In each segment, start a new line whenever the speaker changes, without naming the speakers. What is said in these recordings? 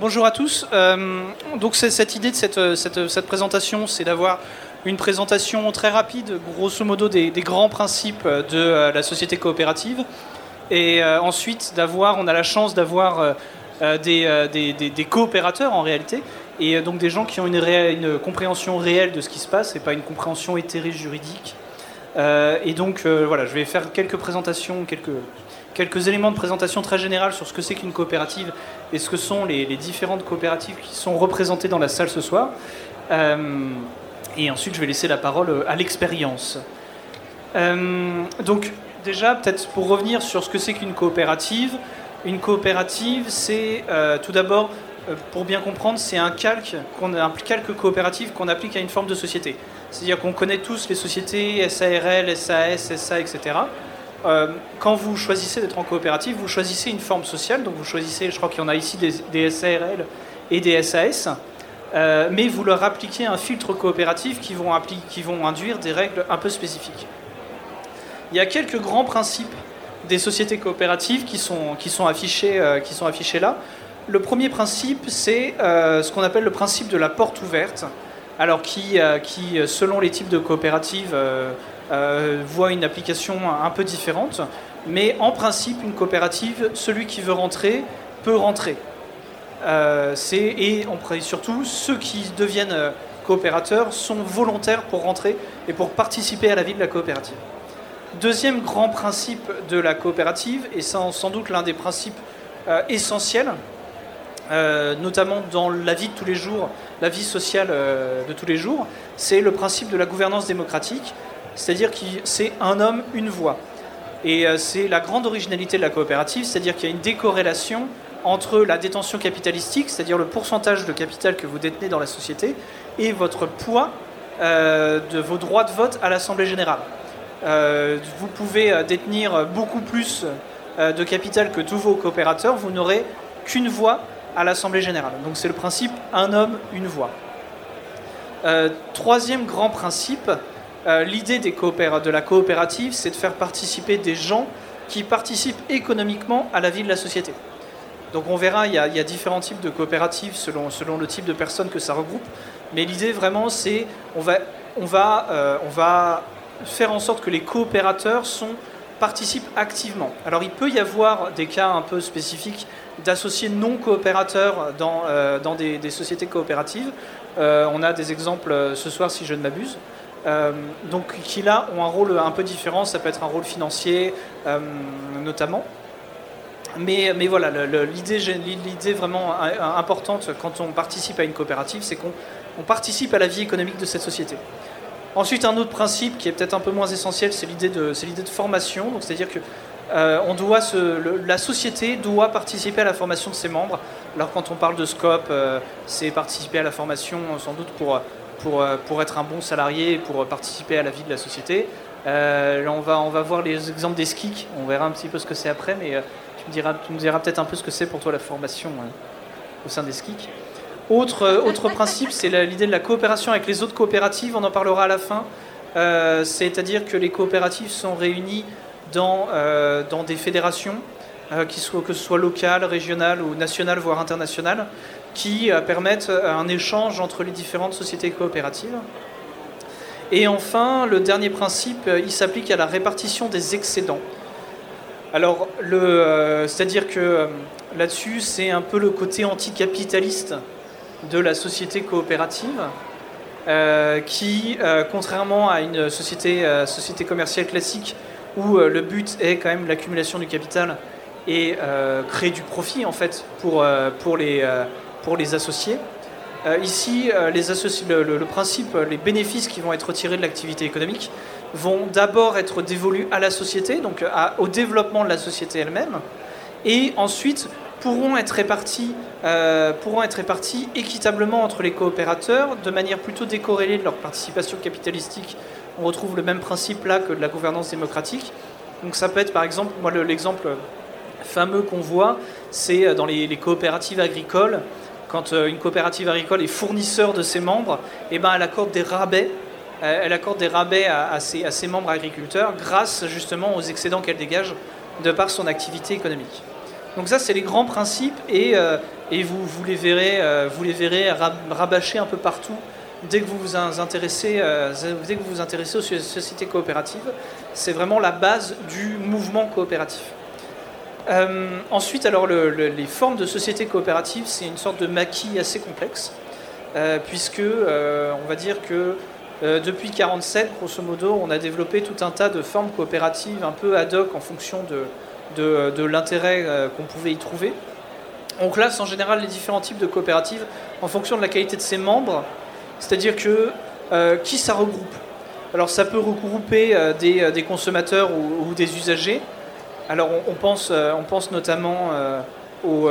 Bonjour à tous. Euh, donc cette idée de cette, présentation, c'est d'avoir une présentation très rapide, grosso modo, des, grands principes de euh, la société coopérative. Et euh, ensuite, d'avoir, on a la chance d'avoir des, coopérateurs en réalité, et donc des gens qui ont une, une, compréhension réelle de ce qui se passe, et pas une compréhension éthérée juridique. et donc voilà, je vais faire quelques présentations, quelques quelques éléments de présentation très générale sur ce que c'est qu'une coopérative et ce que sont les, différentes coopératives qui sont représentées dans la salle ce soir. Euh, et ensuite, je vais laisser la parole à l'expérience. Euh, donc, déjà, peut-être pour revenir sur ce que c'est qu'une coopérative. Une coopérative, c'est euh, tout d'abord, pour bien comprendre, c'est un calque, un calque coopératif qu'on applique à une forme de société. C'est-à-dire qu'on connaît tous les sociétés SARL, SAS, SA, etc. Euh, quand vous choisissez d'être en coopérative, vous choisissez une forme sociale, donc vous choisissez, je crois qu'il y en a ici des, SARL et des SAS, euh, mais vous leur appliquez un filtre coopératif qui vont, qui vont induire des règles un peu spécifiques. Il y a quelques grands principes des sociétés coopératives qui sont, qui sont, affichés, euh, qui sont affichés là. Le premier principe, c'est ce qu'on appelle le principe de la porte ouverte, alors qui, qui selon les types de coopératives, euh, voit une application un peu différente. Mais en principe, une coopérative, celui qui veut rentrer peut rentrer. Euh, et surtout, ceux qui deviennent euh, coopérateurs sont volontaires pour rentrer et pour participer à la vie de la coopérative. Deuxième grand principe de la coopérative, et sans, sans doute l'un des principes essentiels, notamment dans la vie de tous les jours, la vie sociale de tous les jours, c'est le principe de la gouvernance démocratique c'est-à-dire que c'est un homme, une voix. Et euh, c'est la grande originalité de la coopérative, c'est-à-dire qu'il y a une décorrélation entre la détention capitalistique, c'est-à-dire le pourcentage de capital que vous détenez dans la société, et votre poids euh, de vos droits de vote à l'Assemblée générale. Euh, vous pouvez détenir beaucoup plus de capital que tous vos coopérateurs, vous n'aurez qu'une voix à l'Assemblée générale. Donc c'est le principe un homme, une voix. troisième grand principe, euh, l'idée de la coopérative, c'est de faire participer des gens qui participent économiquement à la vie de la société. Donc on verra, il y a, différents types de coopératives selon, le type de personnes que ça regroupe. Mais l'idée vraiment, c'est on va, on, va, euh, on va faire en sorte que les coopérateurs participent activement. Alors il peut y avoir des cas un peu spécifiques d'associés non coopérateurs dans, euh, des, sociétés coopératives. on a des exemples ce soir si je ne m'abuse. Euh, donc qui là ont un rôle un peu différent, ça peut être un rôle financier euh, notamment. Mais, mais voilà, l'idée vraiment importante quand on participe à une coopérative, c'est qu'on participe à la vie économique de cette société. Ensuite, un autre principe qui est peut-être un peu moins essentiel, c'est l'idée de, de, formation. C'est-à-dire que euh, on doit la société doit participer à la formation de ses membres. Alors quand on parle de scope, c'est participer à la formation sans doute pour pour, euh, pour être un bon salarié et pour participer à la vie de la société. Euh, on, va, on va voir les exemples des skis, on verra un petit peu ce que c'est après, mais euh, tu me diras, tu me diras peut-être un peu ce que c'est pour toi la formation au sein des skis. Autre, autre principe, c'est l'idée de la coopération avec les autres coopératives, on en parlera à la fin. C'est-à-dire que les coopératives sont réunies dans, dans des fédérations, qui soient, que ce soit locales, régionales ou nationales, voire internationales, qui euh, permettent euh, un échange entre les différentes sociétés coopératives. Et enfin, le dernier principe, euh, il s'applique à la répartition des excédents. Alors, c'est-à-dire que là-dessus, c'est un peu le côté anticapitaliste de la société coopérative, qui, contrairement à une société, société commerciale classique, où le but est quand même l'accumulation du capital et créer du profit en fait pour, pour les pour les associés. Euh, ici, euh, les le, principe, les bénéfices qui vont être tirés de l'activité économique vont d'abord être dévolus à la société, donc au développement de la société elle-même, et ensuite pourront être répartis, euh, pourront être répartis équitablement entre les coopérateurs de manière plutôt décorrélée de leur participation capitalistique. On retrouve le même principe là que de la gouvernance démocratique. Donc ça peut être par exemple, moi l'exemple fameux qu'on voit, c'est dans les coopératives agricoles quand euh, une coopérative agricole est fournisseur de ses membres, eh ben, elle accorde des rabais euh, elle accorde des rabais à, ses, membres agriculteurs grâce justement aux excédents qu'elle dégage de par son activité économique. Donc ça, c'est les grands principes et, et vous, vous, les verrez, vous les verrez rabâcher un peu partout dès que vous vous intéressez, dès que vous vous intéressez aux sociétés coopératives. C'est vraiment la base du mouvement coopératif. Ensuite, alors les formes de sociétés coopératives, c'est une sorte de maquis assez complexe, puisque on va dire que euh, depuis 1947, grosso modo, on a développé tout un tas de formes coopératives un peu ad hoc en fonction de, de, l'intérêt euh, qu'on pouvait y trouver. On classe en général les différents types de coopératives en fonction de la qualité de ses membres, c'est-à-dire que euh, qui ça regroupe? Alors ça peut regrouper des, consommateurs ou, des usagers. Alors on, pense, on pense notamment aux,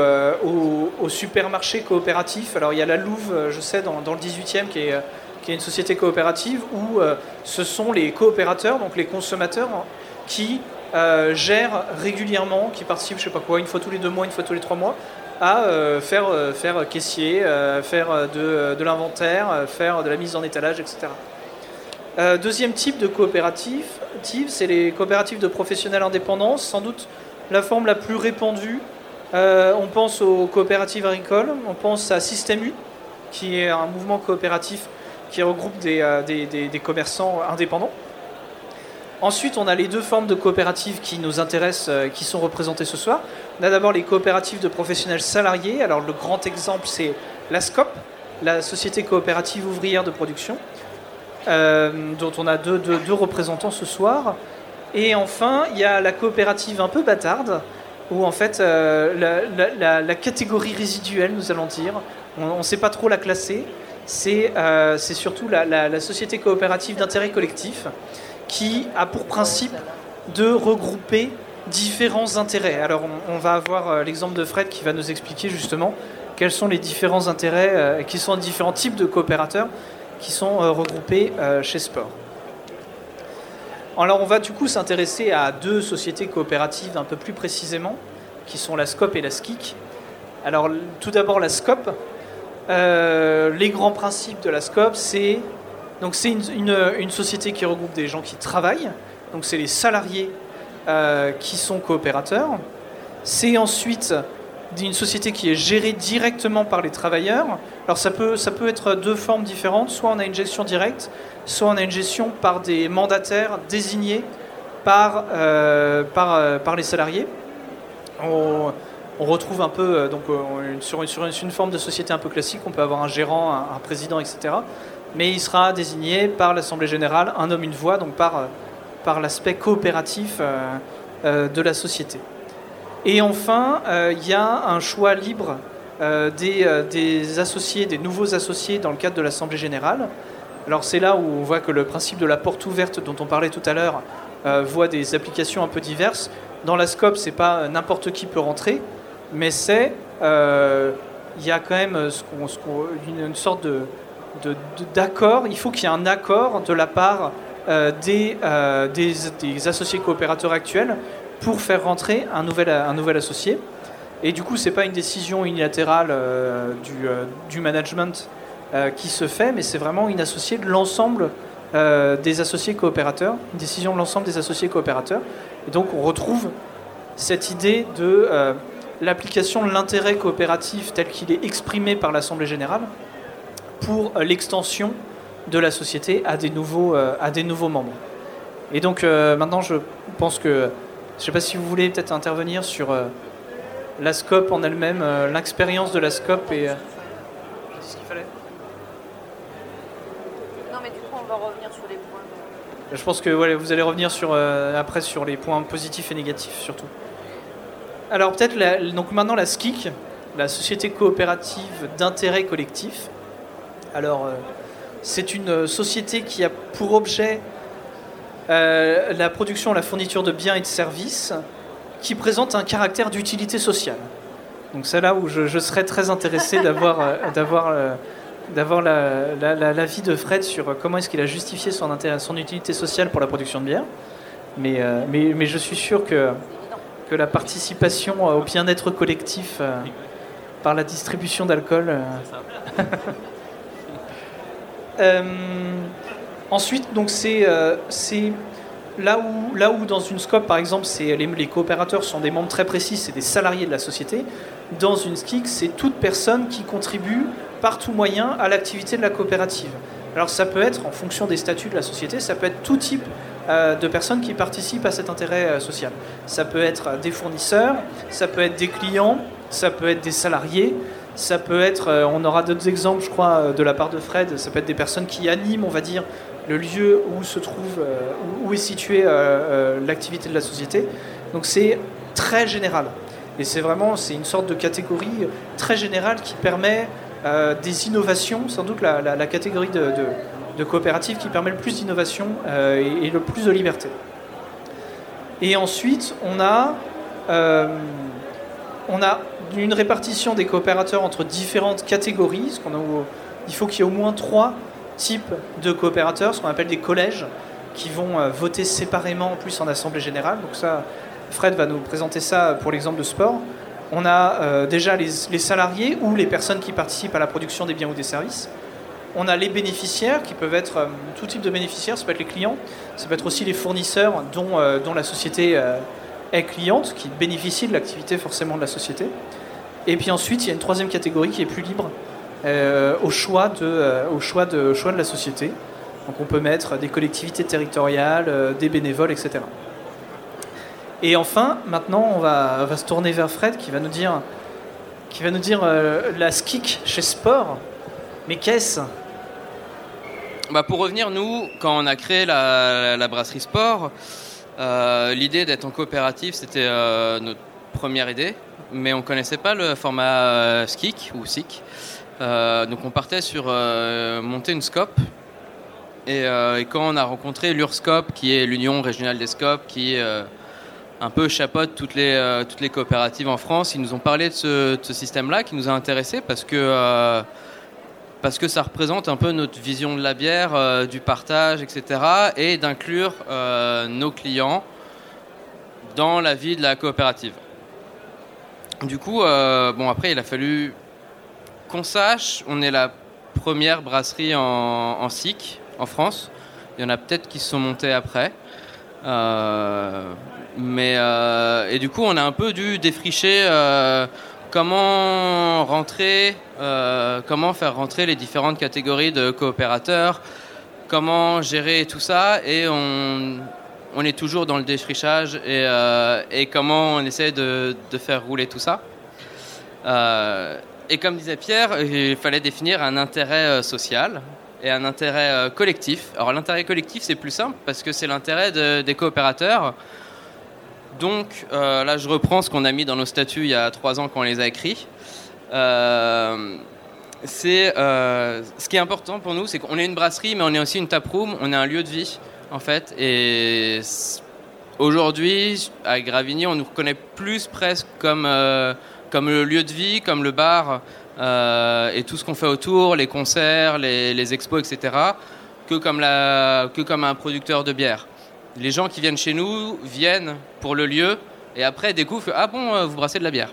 au, supermarchés coopératifs. Alors il y a la Louve, je sais, dans, le 18e qui est qui est une société coopérative où euh, ce sont les coopérateurs, donc les consommateurs, qui euh, gèrent régulièrement, qui participent, je sais pas quoi, une fois tous les deux mois, une fois tous les trois mois, à euh, faire, faire caissier, faire de, de l'inventaire, faire de la mise en étalage, etc. deuxième type de coopérative, c'est les coopératives de professionnels indépendants, sans doute la forme la plus répandue. on pense aux coopératives agricoles, on pense à Système U, qui est un mouvement coopératif qui regroupe euh, des, des, commerçants indépendants. Ensuite, on a les deux formes de coopératives qui nous intéressent, euh, qui sont représentées ce soir. On a d'abord les coopératives de professionnels salariés. Alors, le grand exemple, c'est la SCOP, la Société coopérative ouvrière de production, euh, dont on a deux, représentants ce soir. Et enfin, il y a la coopérative un peu bâtarde, où en fait, la, la, catégorie résiduelle, nous allons dire, on ne sait pas trop la classer, euh, c'est surtout la, société coopérative d'intérêt collectif qui a pour principe de regrouper différents intérêts. Alors on, va avoir euh, l'exemple de Fred qui va nous expliquer justement quels sont les différents intérêts, euh, qui sont différents types de coopérateurs qui sont regroupés chez Sport. Alors on va du coup s'intéresser à deux sociétés coopératives un peu plus précisément, qui sont la SCOP et la SKIC. Alors tout d'abord la SCOP, euh, les grands principes de la SCOP, c'est donc c'est une, société qui regroupe des gens qui travaillent, donc c'est les salariés euh, qui sont coopérateurs. C'est ensuite une société qui est gérée directement par les travailleurs. Alors ça peut, ça peut être deux formes différentes, soit on a une gestion directe, soit on a une gestion par des mandataires désignés par, euh, par, par les salariés on retrouve un peu, euh, donc, euh, sur, une, forme de société un peu classique, on peut avoir un gérant, un, président, etc. Mais il sera désigné par l'Assemblée générale, un homme, une voix, donc par, euh, par l'aspect coopératif de la société. Et enfin, il y a un choix libre des, des, associés, des nouveaux associés dans le cadre de l'Assemblée générale. Alors c'est là où on voit que le principe de la porte ouverte dont on parlait tout à l'heure voit des applications un peu diverses. Dans la SCOP, c'est pas n'importe qui peut rentrer, mais c'est euh, il y a quand même une, sorte de, d'accord. il faut qu'il y ait un accord de la part euh, euh, des, associés coopérateurs actuels pour faire rentrer un nouvel, un nouvel associé. Et du coup, ce n'est pas une décision unilatérale du, du, management qui se fait, mais c'est vraiment une associée de l'ensemble des associés coopérateurs, une décision de l'ensemble des associés coopérateurs. Et donc, on retrouve cette idée de l'application de l'intérêt coopératif tel qu'il est exprimé par l'Assemblée générale pour euh, l'extension de la société à des nouveaux, euh, à des nouveaux membres. Et donc euh, maintenant, je pense que, je ne sais pas si vous voulez peut-être intervenir sur la SCOP en elle-même, l'expérience de la SCOP et... ce qu'il fallait?
Non, mais du coup, on va revenir sur les points.
Je pense que vous allez revenir sur, après sur les points positifs et négatifs surtout. Alors peut-être donc maintenant la SKIC, la Société coopérative d'intérêt collectif. Alors euh, c'est une société qui a pour objet euh, la production, la fourniture de biens et de services qui présente un caractère d'utilité sociale. Donc c'est là où je, serais très intéressé d'avoir euh, d'avoir d'avoir l'avis de Fred sur comment est-ce qu'il a justifié son, intérêt, son utilité sociale pour la production de biens. Mais, mais, mais je suis sûr que que la participation au bien-être collectif euh, par la distribution d'alcool. Euh. Euh, ensuite, donc c'est là où, là où dans une SCOP, par exemple, les, les coopérateurs sont des membres très précis, c'est des salariés de la société, dans une SKIC, c'est toute personne qui contribue par tout moyen à l'activité de la coopérative. Alors ça peut être, en fonction des statuts de la société, ça peut être tout type euh, de personnes qui participent à cet intérêt euh, social. Ça peut être des fournisseurs, ça peut être des clients, ça peut être des salariés, ça peut être, euh, on aura d'autres exemples, je crois, de la part de Fred, ça peut être des personnes qui animent, on va dire, le lieu où se trouve, où est située l'activité de la société. Donc c'est très général. Et c'est vraiment, c'est une sorte de catégorie très générale qui permet euh, des innovations, sans doute la, catégorie de, coopérative qui permet le plus d'innovation euh, et, le plus de liberté. Et ensuite, on a, euh, on a une répartition des coopérateurs entre différentes catégories. Il faut qu'il y ait au moins trois types de coopérateurs, ce qu'on appelle des collèges, qui vont voter séparément en plus en assemblée générale. Donc ça, Fred va nous présenter ça pour l'exemple de sport on a euh, déjà les, salariés ou les personnes qui participent à la production des biens ou des services. On a les bénéficiaires qui peuvent être euh, tout type de bénéficiaires, ça peut être les clients, ça peut être aussi les fournisseurs dont, euh, dont la société est cliente, qui bénéficient de l'activité forcément de la société. Et puis ensuite, il y a une troisième catégorie qui est plus libre au, choix de, au, choix de, au choix de la société. Donc on peut mettre des collectivités territoriales, des bénévoles, etc. Et enfin, maintenant, on va, se tourner vers Fred qui va nous dire, euh, la skik chez Sport. Mais qu'est-ce?
Bah Pour revenir, nous, quand on a créé la, brasserie Sport, euh, l'idée d'être en coopérative, c'était euh, notre première idée, mais on ne connaissait pas le format skik ou SIC. Donc on partait sur monter une scope. Et, et, quand on a rencontré l'URSCOP, qui est l'Union régionale des scopes, qui un peu chapote toutes les, euh, toutes les coopératives en France. Ils nous ont parlé de ce, système-là qui nous a intéressés parce que, euh, parce que ça représente un peu notre vision de la bière, euh, du partage, etc. et d'inclure nos clients dans la vie de la coopérative. Du coup, bon, après, il a fallu qu'on sache, on est la première brasserie en, en SIC en France. Il y en a peut-être qui se sont montés après. Mais, euh, et du coup, on a un peu dû défricher euh, comment rentrer, euh, comment faire rentrer les différentes catégories de coopérateurs, comment gérer tout ça. Et on, est toujours dans le défrichage et, comment on essaie de, faire rouler tout ça. Et comme disait Pierre, il fallait définir un intérêt social et un intérêt collectif. Alors l'intérêt collectif, c'est plus simple parce que c'est l'intérêt des coopérateurs. Donc euh, là, je reprends ce qu'on a mis dans nos statuts il y a trois ans quand on les a écrits. Euh, euh, ce qui est important pour nous, c'est qu'on est une brasserie, mais on est aussi une taproom, on est un lieu de vie en fait. Et aujourd'hui, à Gravigny, on nous reconnaît plus presque comme comme le lieu de vie, comme le bar et tout ce qu'on fait autour, les concerts, les, expos, etc., que comme, que un producteur de bière les gens qui viennent chez nous viennent pour le lieu et après découvrent ah bon euh, vous brassez de la bière?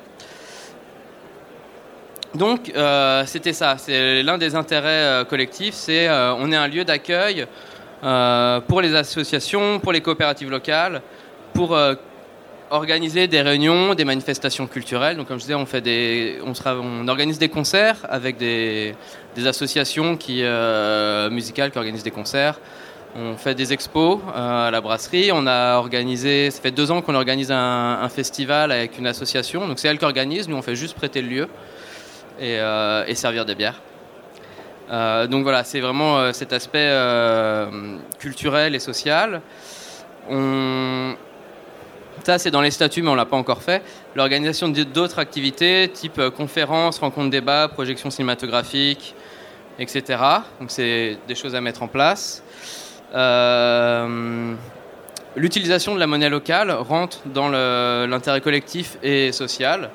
Donc euh, c'était ça, c'est l'un des intérêts euh, collectifs, c'est on est un lieu d'accueil pour les associations, pour les coopératives locales, pour organiser des réunions, des manifestations culturelles. Donc comme je disais, on fait des, on, on organise des concerts avec des, associations qui musicales qui organisent des concerts. On fait des expos euh, à la brasserie. On a organisé, ça fait deux ans qu'on organise un, festival avec une association. Donc c'est elle qui organise. Nous, on fait juste prêter le lieu et, euh, servir des bières. Euh, donc voilà, c'est vraiment cet aspect culturel et social. Ça, c'est dans les statuts, mais on ne l'a pas encore fait. L'organisation d'autres activités, type conférences, rencontres débats, projections cinématographiques, etc. Donc c'est des choses à mettre en place. Euh, l'utilisation de la monnaie locale rentre dans l'intérêt collectif et social.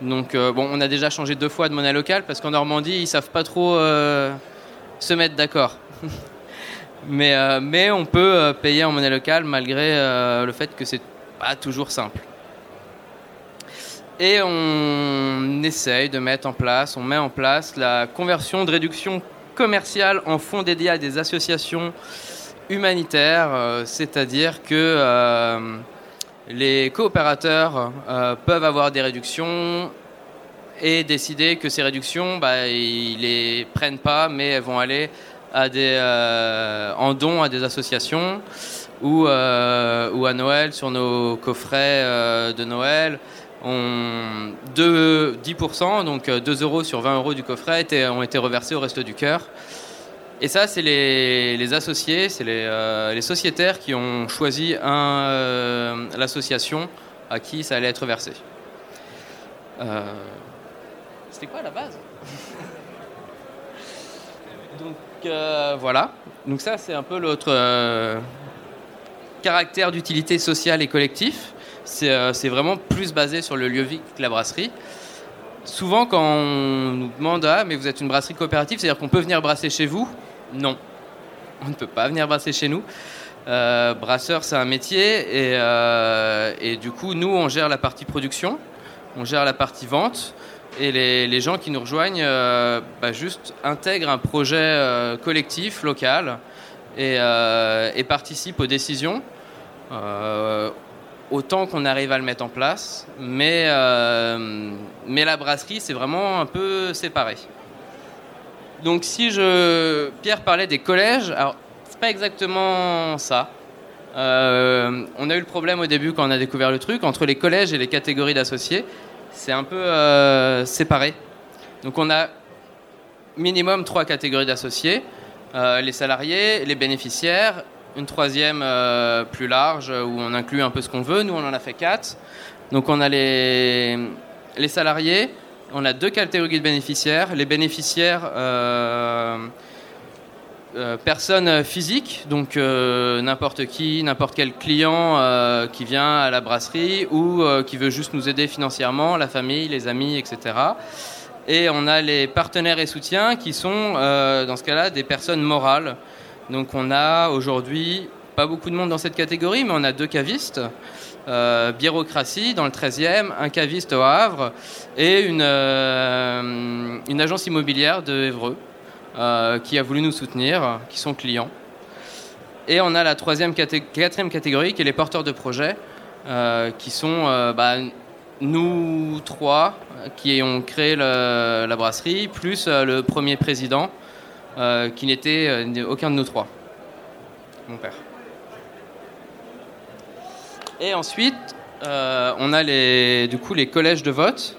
Donc, euh, bon, on a déjà changé deux fois de monnaie locale parce qu'en Normandie, ils savent pas trop euh, se mettre d'accord. mais, mais on peut payer en monnaie locale malgré le fait que c'est pas toujours simple. Et on essaye de mettre en place, on met en place la conversion de réduction commerciale en fonds dédiés à des associations humanitaire, c'est-à-dire que les coopérateurs peuvent avoir des réductions et décider que ces réductions, bah, ils les prennent pas, mais elles vont aller en don à des associations ou, ou à Noël sur nos coffrets de Noël on, 10%, donc 2 euros sur 20 euros du coffret, ont été reversés au reste du cœur. Et ça, c'est les, associés, c'est euh, les, sociétaires qui ont choisi euh, l'association à qui ça allait être versé. Euh, c'était quoi la base? Donc voilà. Donc ça, c'est un peu l'autre caractère d'utilité sociale et collectif. C'est vraiment plus basé sur le lieu vie que la brasserie souvent quand on nous demande ah mais vous êtes une brasserie coopérative, c'est-à-dire qu'on peut venir brasser chez vous? Non, on ne peut pas venir brasser chez nous. Euh, brasseur, c'est un métier euh, et, du coup, nous, on gère la partie production, on gère la partie vente et les, gens qui nous rejoignent euh, bah, juste intègrent un projet collectif, local et, participent aux décisions autant qu'on arrive à le mettre en place. Mais, mais la brasserie, c'est vraiment un peu séparé. Donc si je... Pierre parlait des collèges, alors c'est pas exactement ça. Euh, on a eu le problème au début quand on a découvert le truc, entre les collèges et les catégories d'associés, c'est un peu euh, séparé. Donc on a minimum trois catégories d'associés, euh, les salariés, les bénéficiaires, une troisième plus large où on inclut un peu ce qu'on veut, nous on en a fait quatre. Donc on a les, les salariés, on a deux catégories de bénéficiaires. Les bénéficiaires, euh, euh, personnes physiques, donc euh, n'importe qui, n'importe quel client qui vient à la brasserie ou qui veut juste nous aider financièrement, la famille, les amis, etc. Et on a les partenaires et soutiens qui sont, dans ce cas-là, des personnes morales. Donc on a aujourd'hui pas beaucoup de monde dans cette catégorie, mais on a deux cavistes. Euh, dans le 13e, un caviste au Havre et une, euh, agence immobilière de Évreux euh, qui a voulu nous soutenir, qui sont clients. Et on a la quatrième catégorie qui est les porteurs de projets, qui sont bah, nous trois qui ont créé la brasserie, plus le premier président qui n'était aucun de nous trois, mon père. Et ensuite, euh, on a les, du coup les collèges de vote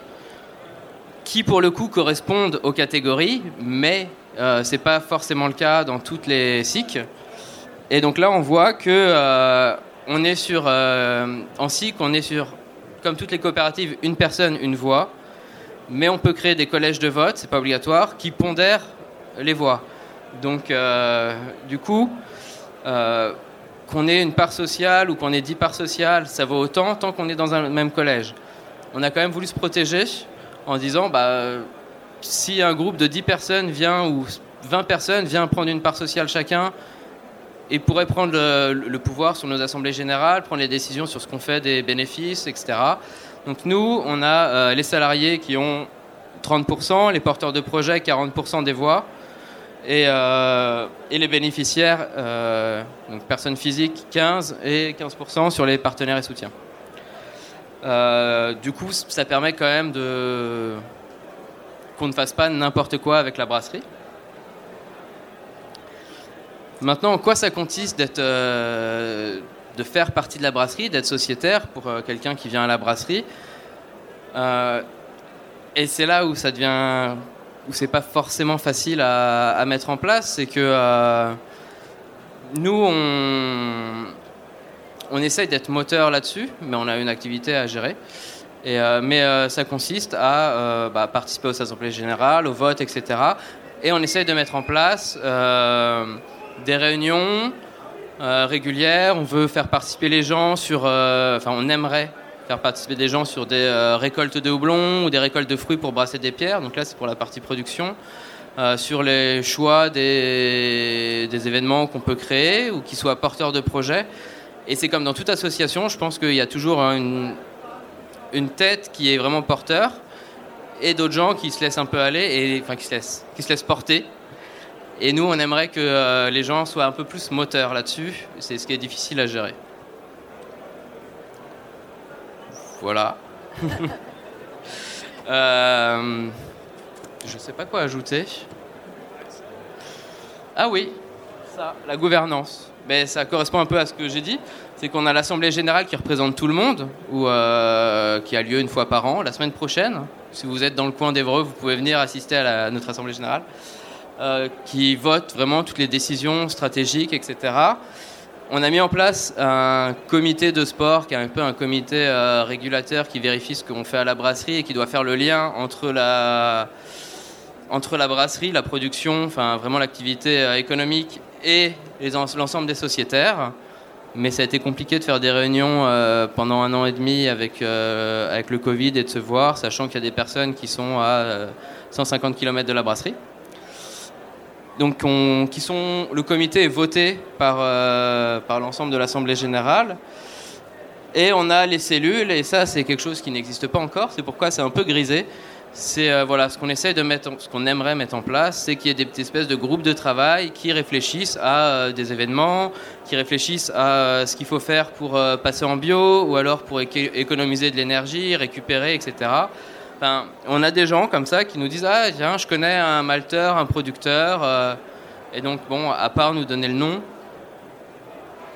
qui, pour le coup, correspondent aux catégories, mais euh, ce n'est pas forcément le cas dans toutes les SIC. Et donc là, on voit que euh, on est sur, en SIC, on est sur, comme toutes les coopératives, une personne, une voix. Mais on peut créer des collèges de vote, c'est pas obligatoire, qui pondèrent les voix. Donc, du coup, qu'on ait une part sociale ou qu'on ait 10 parts sociales, ça vaut autant tant qu'on est dans un même collège. On a quand même voulu se protéger en disant bah, si un groupe de 10 personnes vient ou 20 personnes vient prendre une part sociale chacun et pourrait prendre le, pouvoir sur nos assemblées générales, prendre les décisions sur ce qu'on fait des bénéfices, etc. Donc nous, on a euh, les salariés qui ont 30%, les porteurs de projets 40% des voix. Euh, et, les bénéficiaires, euh, donc personnes physiques 15% et 15% sur les partenaires et soutiens. Euh, du coup, ça permet quand même de qu'on ne fasse pas n'importe quoi avec la brasserie. Maintenant, en quoi ça consiste d'être, de faire partie de la brasserie, d'être sociétaire pour quelqu'un qui vient à la brasserie? Et c'est là où ça devient où c'est pas forcément facile à, mettre en place, c'est que euh, nous, on, on essaye d'être moteur là-dessus, mais on a une activité à gérer. Et, euh, mais euh, ça consiste à bah, participer aux assemblées générales, au vote, etc. Et on essaye de mettre en place des réunions régulières. On veut faire participer les gens sur. Enfin, on aimerait faire participer des gens sur des euh, récoltes de houblon ou des récoltes de fruits pour brasser des pierres. Donc là, c'est pour la partie production. Euh, sur les choix des, des événements qu'on peut créer ou qui soient porteurs de projets. Et c'est comme dans toute association, je pense qu'il y a toujours une, une tête qui est vraiment porteur et d'autres gens qui se laissent un peu aller, et, enfin qui se laissent, qui se laissent porter. Et nous, on aimerait que les gens soient un peu plus moteurs là-dessus. C'est ce qui est difficile à gérer. Voilà. euh, je sais pas quoi ajouter. Ah oui, ça, la gouvernance. Mais ça correspond un peu à ce que j'ai dit. C'est qu'on a l'Assemblée générale qui représente tout le monde, ou euh, qui a lieu une fois par an, la semaine prochaine. Si vous êtes dans le coin d'Evreux, vous pouvez venir assister à, notre Assemblée générale, euh, qui vote vraiment toutes les décisions stratégiques, etc. On a mis en place un comité de sport, qui est un peu un comité euh, régulateur qui vérifie ce qu'on fait à la brasserie et qui doit faire le lien entre la, brasserie, la production, enfin vraiment l'activité euh, économique et l'ensemble des sociétaires. Mais ça a été compliqué de faire des réunions euh, pendant un an et demi avec, avec le Covid et de se voir, sachant qu'il y a des personnes qui sont à 150 km de la brasserie donc le comité est voté par, euh, par l'ensemble de l'Assemblée générale. Et on a les cellules, et ça c'est quelque chose qui n'existe pas encore, c'est pourquoi c'est un peu grisé. C'est euh, voilà, ce qu'on essaie de mettre, ce qu'on aimerait mettre en place, c'est qu'il y ait des espèces de groupes de travail qui réfléchissent à euh, des événements, qui réfléchissent à ce qu'il faut faire pour passer en bio, ou alors pour économiser de l'énergie, récupérer, etc on a des gens comme ça qui nous disent Ah, tiens, je connais un malteur, un producteur. Euh, et donc, bon, à part nous donner le nom,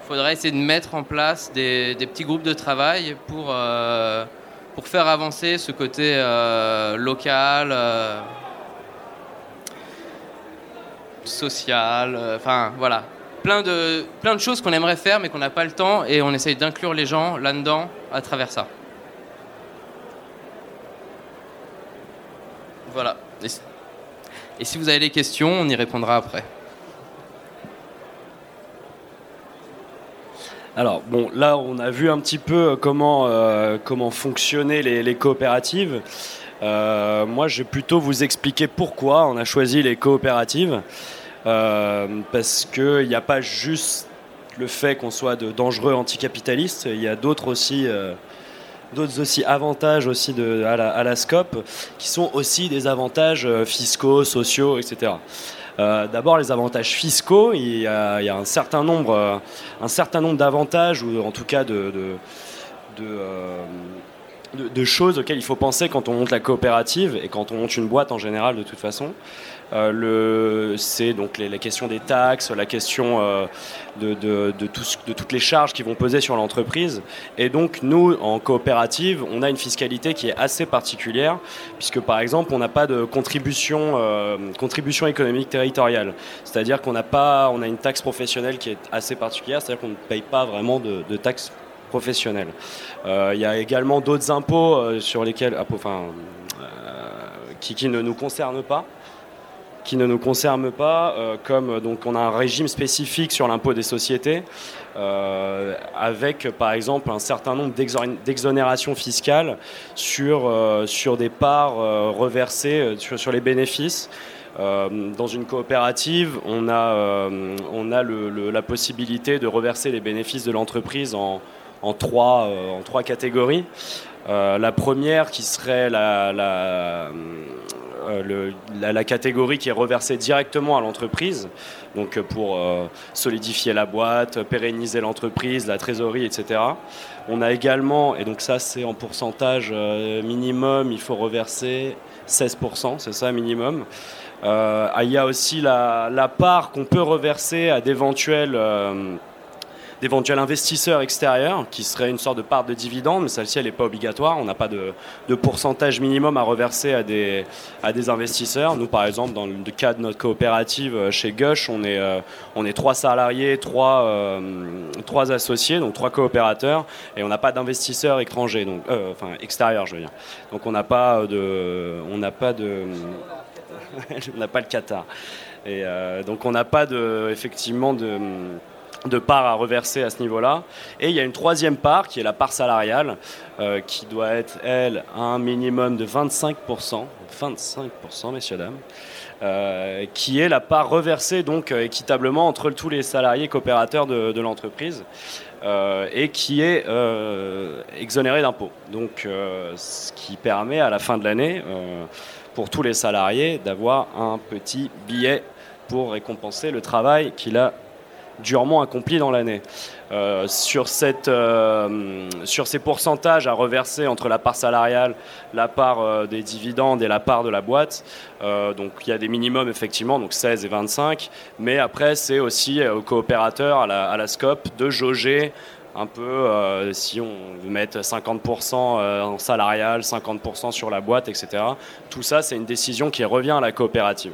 il faudrait essayer de mettre en place des, petits groupes de travail pour, euh, faire avancer ce côté euh, local, social, enfin voilà. Plein de, plein de choses qu'on aimerait faire mais qu'on n'a pas le temps et on essaye d'inclure les gens là-dedans à travers ça. Et si vous avez des questions, on y répondra après.
Alors, bon, là, on a vu un petit peu euh, comment, euh, comment fonctionnaient les, coopératives. Euh, moi, je vais plutôt vous expliquer pourquoi on a choisi les coopératives. parce qu'il n'y a pas juste le fait qu'on soit de dangereux anticapitalistes, il y a d'autres aussi d'autres aussi avantages aussi de, à, la, SCOP, qui sont aussi des avantages euh, fiscaux, sociaux, etc. Euh, d'abord, les avantages fiscaux, il y a, un certain nombre, euh, un certain nombre d'avantages, ou en tout cas de, de, choses auxquelles il faut penser quand on monte la coopérative et quand on monte une boîte en général, de toute façon. Euh, c'est donc la question des taxes, la question euh, de, de, de, toutes les charges qui vont peser sur l'entreprise. Et donc nous, en coopérative, on a une fiscalité qui est assez particulière, puisque par exemple, on n'a pas de contribution, euh, économique territoriale. C'est-à-dire qu'on n'a a une taxe professionnelle qui est assez particulière, c'est-à-dire qu'on ne paye pas vraiment de, taxes professionnelles. Il y a également d'autres impôts sur lesquels, qui, qui, ne nous concernent pas qui ne nous concerne pas, euh, comme donc on a un régime spécifique sur l'impôt des sociétés, euh, avec par exemple un certain nombre d'exonérations fiscales sur, euh, sur des parts reversées sur, les bénéfices. dans une coopérative, on a, on a la possibilité de reverser les bénéfices de l'entreprise en, en, trois, en trois catégories. la première qui serait la, la, euh, la, catégorie qui est reversée directement à l'entreprise, donc euh, pour euh, solidifier la boîte, pérenniser l'entreprise, la trésorerie, etc. On a également, et donc ça c'est en pourcentage minimum, il faut reverser 16%, c'est ça minimum. il y a aussi la part qu'on peut reverser à d'éventuels d'éventuels investisseurs extérieurs, qui serait une sorte de part de dividende, mais celle-ci, elle n'est pas obligatoire. On n'a pas de, pourcentage minimum à reverser à des, à des investisseurs. Nous, par exemple, dans le cas de notre coopérative euh, chez Gush, on est, euh, on est trois salariés, trois, euh, trois associés, donc trois coopérateurs, et on n'a pas d'investisseurs étrangers, donc, enfin extérieurs, je veux dire. Donc on n'a pas de... On n'a pas de... on n'a pas le Qatar. Et donc on n'a pas de, effectivement de de part à reverser à ce niveau-là. Et il y a une troisième part qui est la part salariale, euh, qui doit être, elle, un minimum de 25%, 25%, messieurs, dames, euh, qui est la part reversée donc euh, équitablement entre tous les salariés coopérateurs de, l'entreprise. et qui est exonérée d'impôts. Donc, ce qui permet à la fin de l'année, pour tous les salariés, d'avoir un petit billet pour récompenser le travail qu'il a durement accompli dans l'année. Euh, sur, cette, euh, sur ces pourcentages à reverser entre la part salariale, la part euh, des dividendes et la part de la boîte, donc il y a des minimums effectivement, donc 16 et 25, mais après c'est aussi aux coopérateurs, à la, à la SCOP, de jauger un peu si on veut mettre 50% en salarial, 50% sur la boîte, etc. Tout ça, c'est une décision qui revient à la coopérative.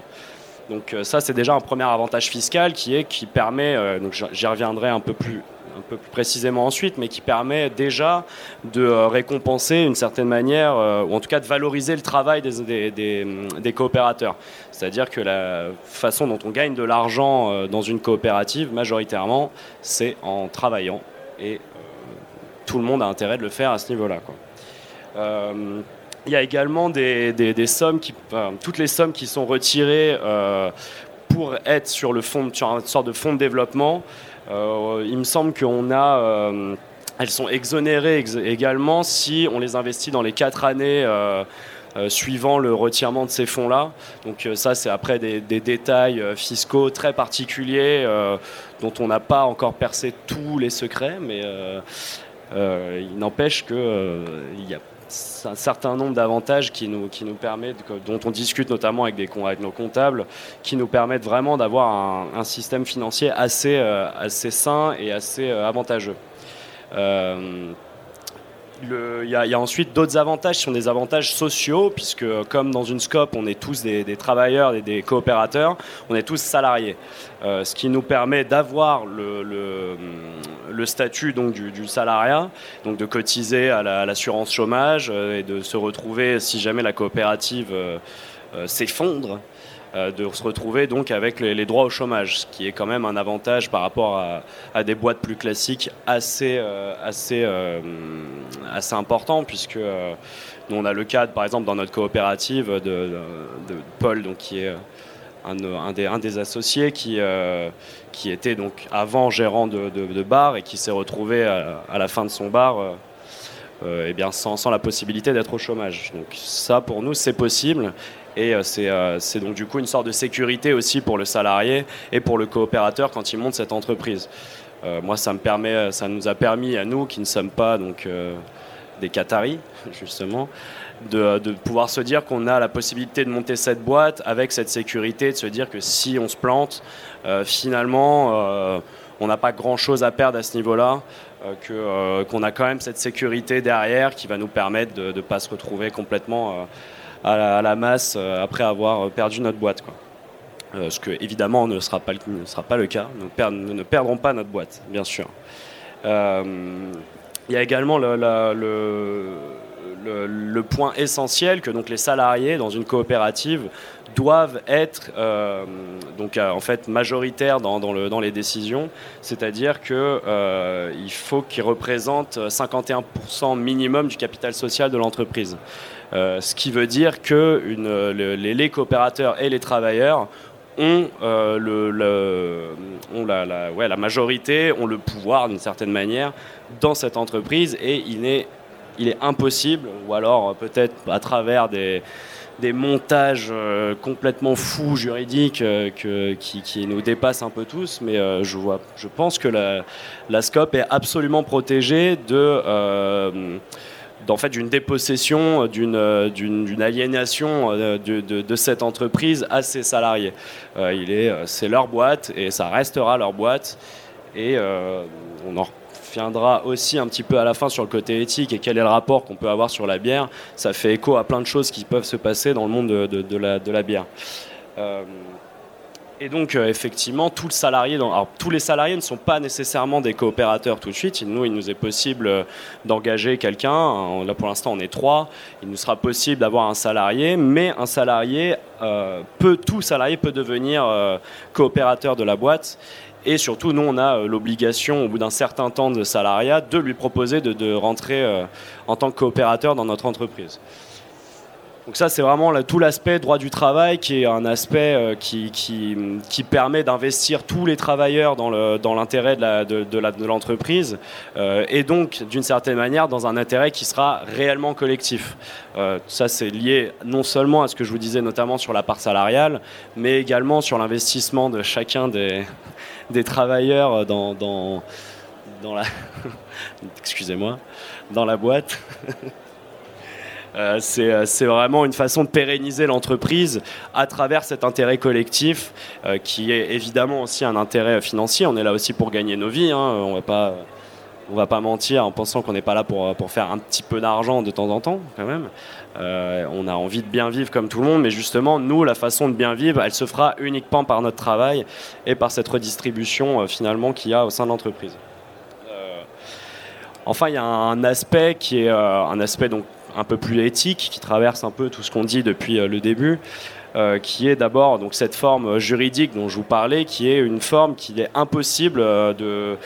Donc ça, c'est déjà un premier avantage fiscal qui est qui permet, donc j'y reviendrai un peu plus un peu plus précisément ensuite, mais qui permet déjà de euh, récompenser une certaine manière, euh, ou en tout cas de valoriser le travail des, des, coopérateurs. C'est-à-dire que la façon dont on gagne de l'argent euh, dans une coopérative, majoritairement, c'est en travaillant. Et tout le monde a intérêt de le faire à ce niveau-là. Il y a également des, sommes, qui, toutes les sommes qui sont retirées pour être sur, le fond, sur une sorte de fonds de développement euh, il me semble qu'on a euh, elles sont exonérées également si on les investit dans les quatre années euh, suivant le retirement de ces fonds-là. Donc ça, c'est après des, détails fiscaux très particuliers dont on n'a pas encore percé tous les secrets, mais il n'empêche qu'il y a un certain nombre d'avantages qui nous, qui nous permettent, dont on discute notamment avec, nos comptables, qui nous permettent vraiment d'avoir un, système financier assez, euh, assez sain et assez euh, avantageux. Euh, il y, a ensuite d'autres avantages qui sont des avantages sociaux, puisque comme dans une scope, on est tous des, travailleurs des coopérateurs, on est tous salariés. Euh, ce qui nous permet d'avoir le, le, statut donc, du, salariat, donc de cotiser à l'assurance chômage euh, et de se retrouver, si jamais la coopérative euh, s'effondre, de se retrouver donc avec les, droits au chômage, ce qui est quand même un avantage par rapport à, des boîtes plus classiques assez, assez, assez important, puisque nous on a le cadre, par exemple, dans notre coopérative de, Paul, donc, qui est un, des, associés qui, euh, qui était donc avant gérant de, bar et qui s'est retrouvé à, la fin de son bar euh, euh, eh bien sans, sans, la possibilité d'être au chômage. Donc ça pour nous c'est possible et c'est donc du coup une sorte de sécurité aussi pour le salarié et pour le coopérateur quand il monte cette entreprise. moi ça me permet, ça nous a permis à nous qui ne sommes pas donc des Qataris justement de, pouvoir se dire qu'on a la possibilité de monter cette boîte avec cette sécurité, de se dire que si on se plante, euh, finalement, euh, on n'a pas grand-chose à perdre à ce niveau-là, euh, qu'on a quand même cette sécurité derrière qui va nous permettre de ne pas se retrouver complètement à la, masse après avoir perdu notre boîte. ce que évidemment ne sera pas, ne sera pas le cas. Nous, ne perdrons pas notre boîte, bien sûr. Il y a également le le, point essentiel que donc les salariés dans une coopérative doivent être euh, donc euh, en fait majoritaires dans, dans, les décisions, c'est-à-dire qu'il euh, faut qu'ils représentent 51% minimum du capital social de l'entreprise. Ce qui veut dire que les, coopérateurs et les travailleurs ont, ont la, majorité, ont le pouvoir d'une certaine manière dans cette entreprise et il est impossible, ou alors euh, peut-être à travers des, montages euh, complètement fous juridiques euh, qui, nous dépassent un peu tous, mais je pense que la, la SCOP est absolument protégée de fait d'une dépossession, d'une aliénation de, de, cette entreprise à ses salariés. il est, c'est leur boîte et ça restera leur boîte. Et on en viendra aussi un petit peu à la fin sur le côté éthique et quel est le rapport qu'on peut avoir sur la bière. Ça fait écho à plein de choses qui peuvent se passer dans le monde de, la, bière. Euh, et donc, euh, effectivement, tous les salariés ne sont pas nécessairement des coopérateurs tout de suite. Nous, il nous est possible euh, d'engager quelqu'un. Là, pour l'instant, on est trois. Il nous sera possible d'avoir un salarié, mais un salarié peut, tout salarié peut devenir coopérateur de la boîte. Et surtout, nous, on a euh, l'obligation, au bout d'un certain temps de salariat, de lui proposer de, rentrer euh, en tant que coopérateur dans notre entreprise. Donc ça, c'est vraiment tout l'aspect droit du travail qui est un aspect euh, qui, permet d'investir tous les travailleurs dans l'intérêt de, l'entreprise euh, et donc, d'une certaine manière, dans un intérêt qui sera réellement collectif. Euh, ça, c'est lié non seulement à ce que je vous disais, notamment sur la part salariale, mais également sur l'investissement de chacun des, travailleurs dans, la... Excusez-moi, dans la boîte. Euh, euh, c'est vraiment une façon de pérenniser l'entreprise à travers cet intérêt collectif euh, qui est évidemment aussi un intérêt financier. On est là aussi pour gagner nos vies. Hein. On va pas va pas mentir en pensant qu'on n'est pas là pour, pour, faire un petit peu d'argent de temps en temps, quand même. on a envie de bien vivre comme tout le monde, mais justement, nous, la façon de bien vivre, elle se fera uniquement par notre travail et par cette redistribution finalement qu'il y a au sein de l'entreprise. enfin, il y a un aspect qui est un aspect donc un peu plus éthique qui traverse un peu tout ce qu'on dit depuis euh, le début. Euh, qui est d'abord donc cette forme juridique dont je vous parlais, qui est une forme qu'il est impossible euh, de,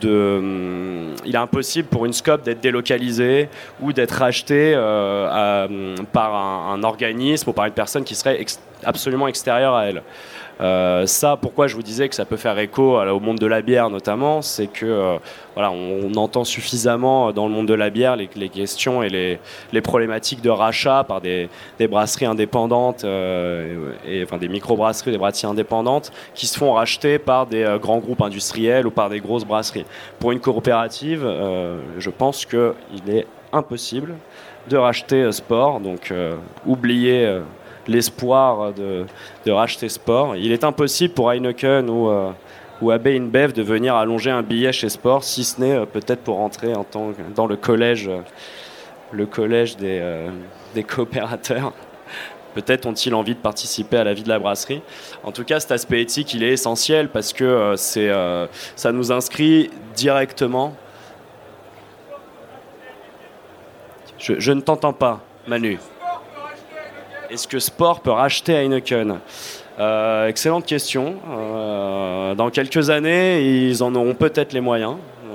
de, hum, il est impossible pour une scope d'être délocalisée ou d'être rachetée par un, organisme ou par une personne qui serait absolument extérieure à elle. Euh, ça, pourquoi je vous disais que ça peut faire écho au monde de la bière notamment, c'est que euh, voilà, on, entend suffisamment dans le monde de la bière les, questions et les, problématiques de rachat par des, brasseries indépendantes, euh, enfin des micro-brasseries, des brasseries indépendantes, qui se font racheter par des grands groupes industriels ou par des grosses brasseries. Pour une coopérative, je pense qu'il est impossible de racheter sport, donc oublier l'espoir de, racheter Sport. Il est impossible pour Heineken ou, euh, InBev de venir allonger un billet chez Sport, si ce n'est euh, peut-être pour entrer en tant, dans le collège, euh, le collège des, des coopérateurs. Peut-être ont-ils envie de participer à la vie de la brasserie. En tout cas, cet aspect éthique, il est essentiel parce que c'est, ça nous inscrit directement. Je ne t'entends pas, Manu. Est-ce que Sport peut racheter Heineken euh, Excellente question. Euh, dans quelques années, ils en auront peut-être les moyens. Euh,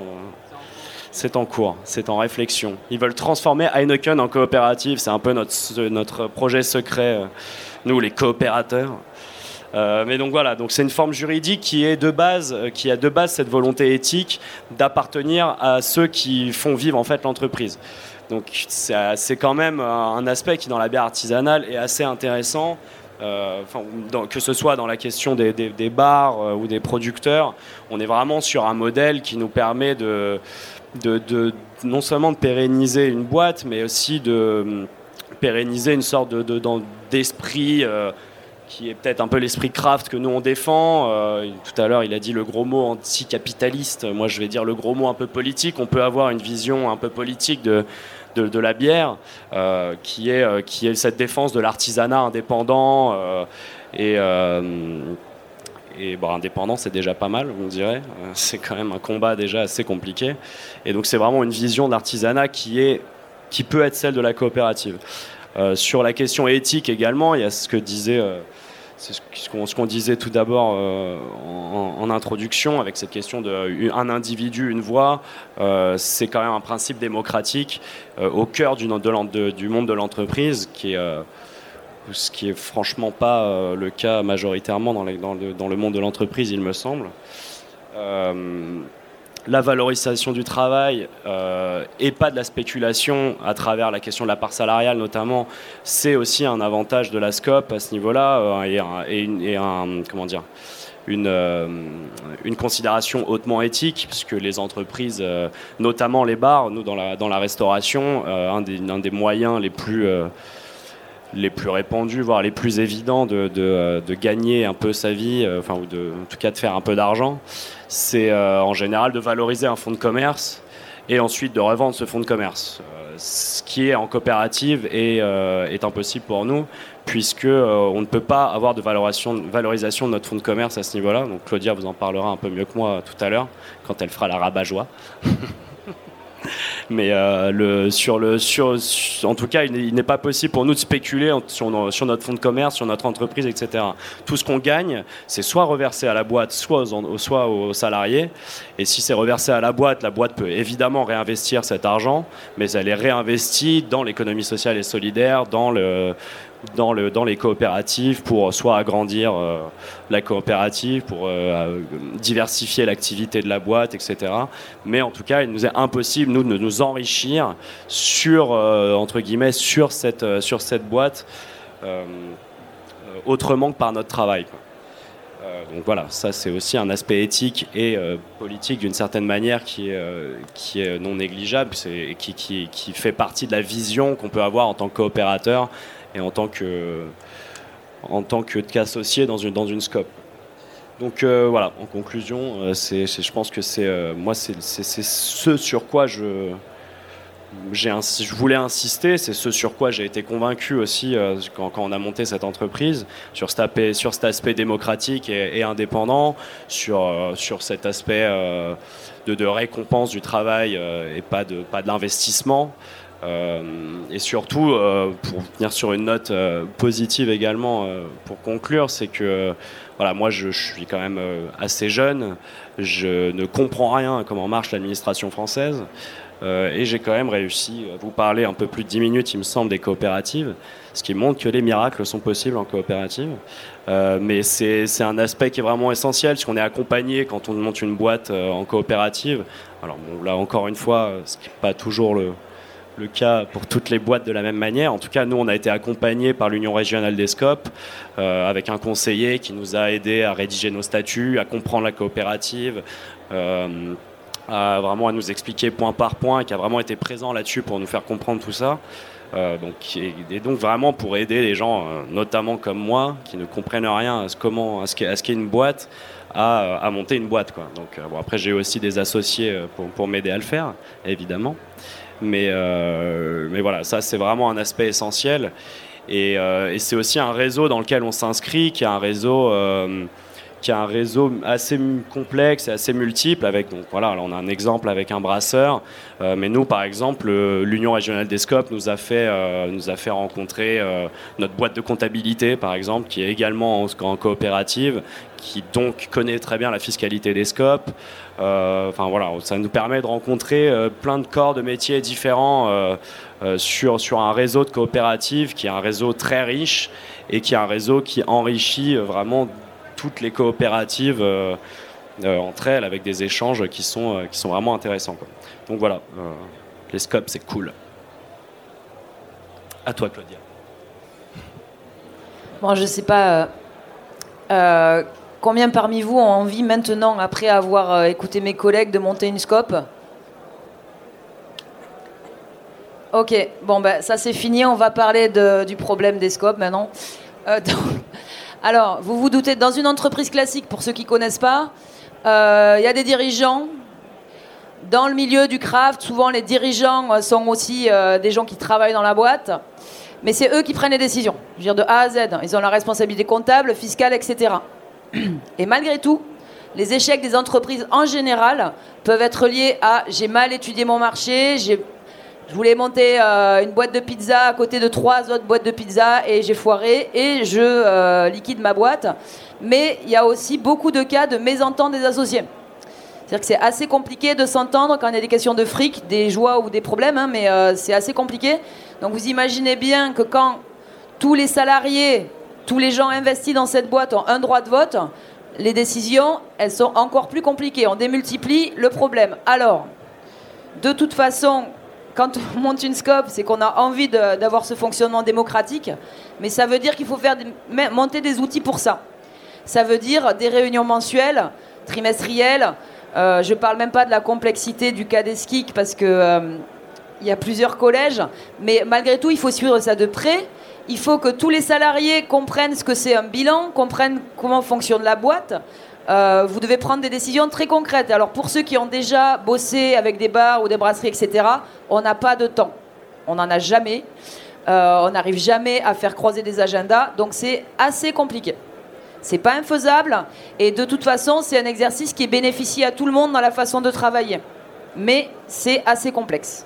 c'est en cours, c'est en réflexion. Ils veulent transformer Heineken en coopérative. C'est un peu notre, projet secret, nous les coopérateurs. mais donc voilà, donc c'est une forme juridique qui est de base, qui a de base cette volonté éthique d'appartenir à ceux qui font vivre en fait l'entreprise. Donc c'est quand même un aspect qui dans la bière artisanale est assez intéressant. Euh, que ce soit dans la question des, bars euh, ou des producteurs, on est vraiment sur un modèle qui nous permet de, non seulement de pérenniser une boîte, mais aussi de hum, pérenniser une sorte d'esprit euh, qui est peut-être un peu l'esprit craft que nous on défend. tout à l'heure, il a dit le gros mot anticapitaliste. Moi, je vais dire le gros mot un peu politique. On peut avoir une vision un peu politique de, de, la bière, euh, qui, est, euh, qui est cette défense de l'artisanat indépendant. Euh, et, et bon, indépendant, c'est déjà pas mal, on dirait. C'est quand même un combat déjà assez compliqué. Et donc, c'est vraiment une vision de l'artisanat qui, est, qui peut être celle de la coopérative. sur la question éthique également, il y a ce que disait c'est ce qu'on disait tout d'abord euh, en, introduction avec cette question de un individu, une voix. Euh, c'est quand même un principe démocratique euh, au cœur du, de, du monde de l'entreprise qui est ce qui est franchement pas le cas majoritairement dans le, monde de l'entreprise, il me semble la valorisation du travail euh, et pas de la spéculation à travers la question de la part salariale notamment, c'est aussi un avantage de la SCOP à ce niveau-là euh, et, un, comment dire, une, euh, une, considération hautement éthique, puisque les entreprises, notamment les bars, nous dans la, dans la restauration, un des, moyens les plus les plus répandus, voire les plus évidents de, gagner un peu sa vie, enfin, ou en tout cas de faire un peu d'argent, c'est euh, en général de valoriser un fonds de commerce et ensuite de revendre ce fonds de commerce. Euh, ce qui est en coopérative est, euh, est impossible pour nous, puisque on ne peut pas avoir de valorisation, valorisation de notre fonds de commerce à ce niveau-là. Donc Claudia vous en parlera un peu mieux que moi tout à l'heure, quand elle fera la rabat-joie. Mais euh, le, sur le, sur, en tout cas, il n'est pas possible pour nous de spéculer sur, sur, notre fonds de commerce, sur notre entreprise, etc. Tout ce qu'on gagne, c'est soit reversé à la boîte, soit aux, soit aux salariés. Et si c'est reversé à la boîte, la boîte peut évidemment réinvestir cet argent, mais elle est réinvestie dans l'économie sociale et solidaire, dans le, dans, le, dans les coopératives pour soit agrandir euh, la coopérative, pour euh, diversifier l'activité de la boîte, etc. Mais en tout cas, il nous est impossible, nous, de nous enrichir sur, euh, entre guillemets, sur cette, sur cette boîte autrement que par notre travail. donc voilà, ça c'est aussi un aspect éthique et politique d'une certaine manière qui est, qui est non négligeable et qui, qui, qui, fait partie de la vision qu'on peut avoir en tant que coopérateur et en tant que en tant qu'associé dans une, dans une scope. Donc euh, voilà, en conclusion, euh, c'est, je pense que c'est euh, moi c'est, ce sur quoi je, je voulais insister, c'est ce sur quoi j'ai été convaincu aussi quand, on a monté cette entreprise, sur cet aspect, démocratique et, indépendant, sur, sur cet aspect de, de, récompense du travail et pas de, pas de l'investissement. Euh, et surtout, euh, pour venir sur une note euh, positive également, pour conclure, c'est que voilà, moi je, suis quand même assez jeune, je ne comprends rien à comment marche l'administration française. et j'ai quand même réussi à vous parler un peu plus de 10 minutes, il me semble, des coopératives, ce qui montre que les miracles sont possibles en coopérative. mais c'est un aspect qui est vraiment essentiel, parce qu'on est accompagné quand on monte une boîte en coopérative. Alors là encore une fois, ce n'est pas toujours le, le cas pour toutes les boîtes de la même manière. En tout cas, nous, on a été accompagnés par l'Union régionale des scopes, euh, avec un conseiller qui nous a aidé à rédiger nos statuts, à comprendre la coopérative, euh, à vraiment à nous expliquer point par point, qui a vraiment été présent là-dessus pour nous faire comprendre tout ça. Euh, donc, et, donc vraiment pour aider les gens, notamment comme moi, qui ne comprennent rien à ce comment, à ce qu'est une boîte, à, monter une boîte. Quoi. Donc, bon, après, j'ai aussi des associés pour m'aider à le faire, évidemment. Mais, euh, mais voilà, ça c'est vraiment un aspect essentiel. Et, euh, et c'est aussi un réseau dans lequel on s'inscrit, qui est un réseau euh, qui a un réseau assez complexe et assez multiple. Avec, donc voilà, on a un exemple avec un brasseur, mais nous, par exemple, l'Union régionale des scopes nous a fait, nous a fait rencontrer notre boîte de comptabilité, par exemple, qui est également en, coopérative, qui donc connaît très bien la fiscalité des scopes. Euh, enfin voilà, ça nous permet de rencontrer euh, plein de corps de métiers différents euh, sur, sur un réseau de coopératives qui est un réseau très riche et qui est un réseau qui enrichit vraiment toutes les coopératives entre elles avec des échanges qui sont, qui sont vraiment intéressants. Donc voilà, les scopes c'est cool. À toi Claudia.
Bon, je sais pas. Combien parmi vous ont envie maintenant, après avoir euh, écouté mes collègues, de monter une scope? Ok, bon ben ça c'est fini, on va parler du problème des scopes maintenant. Euh, alors, vous vous doutez, dans une entreprise classique, pour ceux qui ne connaissent pas, euh, il y a des dirigeants. Dans le milieu du craft, souvent les dirigeants sont aussi des gens qui travaillent dans la boîte, mais c'est eux qui prennent les décisions. Je veux dire de A à Z. Ils ont la responsabilité comptable, fiscale, etc. Et malgré tout, les échecs des entreprises en général peuvent être liés à j'ai mal étudié mon marché, je voulais monter euh, une boîte de pizza à côté de trois autres boîtes de pizza et j'ai foiré et je euh, liquide ma boîte. Mais il y a aussi beaucoup de cas de mésentente des associés. C'est-à-dire que c'est assez compliqué de s'entendre quand il y a des questions de fric, des joies ou des problèmes, hein, mais euh, c'est assez compliqué. Donc vous imaginez bien que quand tous les salariés tous les gens investis dans cette boîte ont un droit de vote, les décisions, elles sont encore plus compliquées. On démultiplie le problème. Alors, de toute façon, quand on monte une scope, c'est qu'on a envie d'avoir ce fonctionnement démocratique, mais ça veut dire qu'il faut faire monter des outils pour ça. Ça veut dire des réunions mensuelles, trimestrielles. Euh, je ne parle même pas de la complexité du cas des parce que euh, y a plusieurs collèges, mais malgré tout, il faut suivre ça de près il faut que tous les salariés comprennent ce que c'est un bilan, comprennent comment fonctionne la boîte. Euh, vous devez prendre des décisions très concrètes. Alors pour ceux qui ont déjà bossé avec des bars ou des brasseries, etc., on n'a pas de temps. On n'en a jamais. Euh, on n'arrive jamais à faire croiser des agendas. Donc c'est assez compliqué. C'est pas infaisable. Et de toute façon, c'est un exercice qui est bénéficié à tout le monde dans la façon de travailler. mais c'est assez complexe.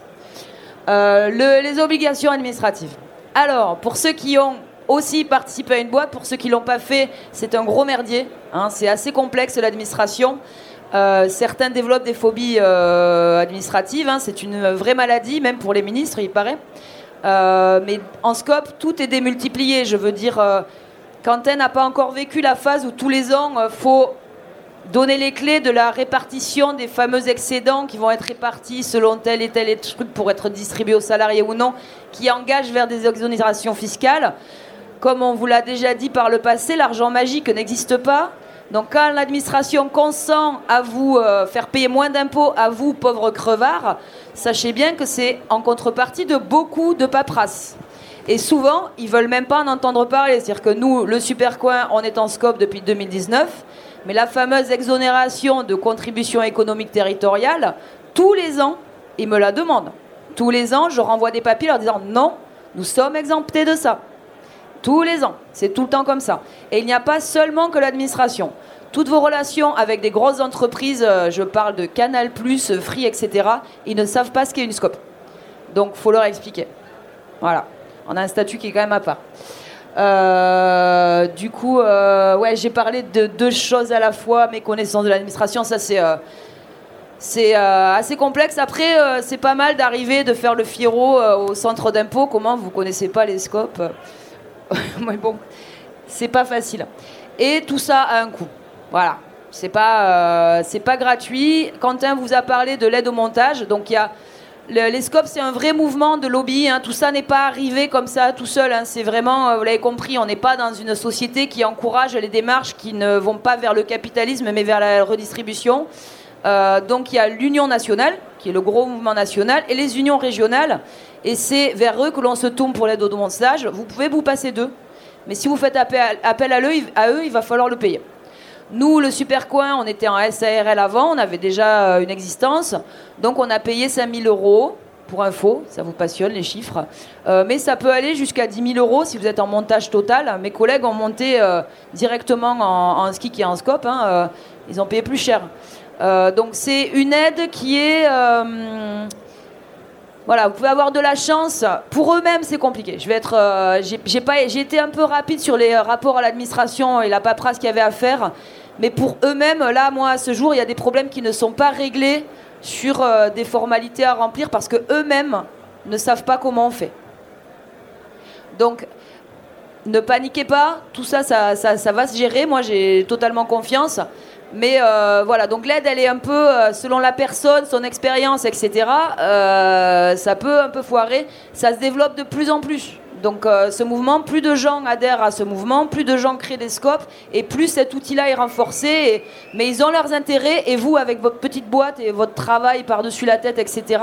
Euh, les obligations administratives. Alors, pour ceux qui ont aussi participé à une boîte, pour ceux qui ne l'ont pas fait, c'est un gros merdier. Hein. c'est assez complexe l'administration. Euh, certains développent des phobies euh, administratives. Hein. c'est une vraie maladie, même pour les ministres, il paraît. mais en scope, tout est démultiplié. Je veux dire, Quentin n'a pas encore vécu la phase où tous les ans, il faut donner les clés de la répartition des fameux excédents qui vont être répartis selon tel et tel truc pour être distribués aux salariés ou non, qui engagent vers des exonérations fiscales. Comme on vous l'a déjà dit par le passé, l'argent magique n'existe pas. Donc quand l'administration consent à vous euh, faire payer moins d'impôts à vous, pauvres crevards, sachez bien que c'est en contrepartie de beaucoup de paperasse. Et souvent, ils veulent même pas en entendre parler. C'est-à-dire que nous, le Supercoin, on est en scope depuis 2019. Mais la fameuse exonération de contribution économique territoriale, tous les ans, ils me la demandent. Tous les ans, je renvoie des papiers leur disant non, nous sommes exemptés de ça. Tous les ans, c'est tout le temps comme ça. Et il n'y a pas seulement que l'administration. Toutes vos relations avec des grosses entreprises, euh, je parle de Canal+, Free, etc., ils ne savent pas ce qu'est une scope. Donc, faut leur expliquer. Voilà. On a un statut qui est quand même à part. Euh, du coup, euh, ouais, j'ai parlé de deux choses à la fois, mes connaissances de l'administration, ça c'est euh, assez complexe. Après, c'est pas mal d'arriver, de faire le fiero au centre d'impôt. Comment? Vous connaissez pas les scopes Mais bon, c'est pas facile. Et tout ça a un coût. Voilà, c'est pas c'est pas gratuit. Quentin vous a parlé de l'aide au montage, donc il y a les scopes, c'est un vrai mouvement de lobby. Hein. Tout ça n'est pas arrivé comme ça tout seul. Hein. C'est vraiment, euh, vous l'avez compris, on n'est pas dans une société qui encourage les démarches qui ne vont pas vers le capitalisme, mais vers la redistribution. Euh, donc il y a l'Union nationale, qui est le gros mouvement national, et les unions régionales. Et c'est vers eux que l'on se tourne pour l'aide au montage. Vous pouvez vous passer d'eux. Mais si vous faites appel à eux, il va falloir le payer. Nous, le Supercoin, on était en SARL avant, on avait déjà euh, une existence. Donc on a payé 5000 euros pour info, ça vous passionne les chiffres. Euh, mais ça peut aller jusqu'à 10 000 euros si vous êtes en montage total. Mes collègues ont monté euh, directement en, ski qui est en scope, hein, ils ont payé plus cher. donc c'est une aide qui est... voilà, vous pouvez avoir de la chance. Pour eux-mêmes, c'est compliqué. Je vais être, j'ai été un peu rapide sur les rapports à l'administration et la paperasse qu'il y avait à faire. Mais pour eux-mêmes, là, moi, à ce jour, il y a des problèmes qui ne sont pas réglés sur euh, des formalités à remplir parce que eux-mêmes ne savent pas comment on fait. Donc, ne paniquez pas, tout ça, ça, ça, va se gérer. Moi, j'ai totalement confiance. Mais euh, voilà, donc l'aide, elle est un peu euh, selon la personne, son expérience, etc. ça peut un peu foirer. Ça se développe de plus en plus. Donc euh, ce mouvement, plus de gens adhèrent à ce mouvement, plus de gens créent des scopes, et plus cet outil-là est renforcé. mais ils ont leurs intérêts, et vous, avec votre petite boîte et votre travail par-dessus la tête, etc.,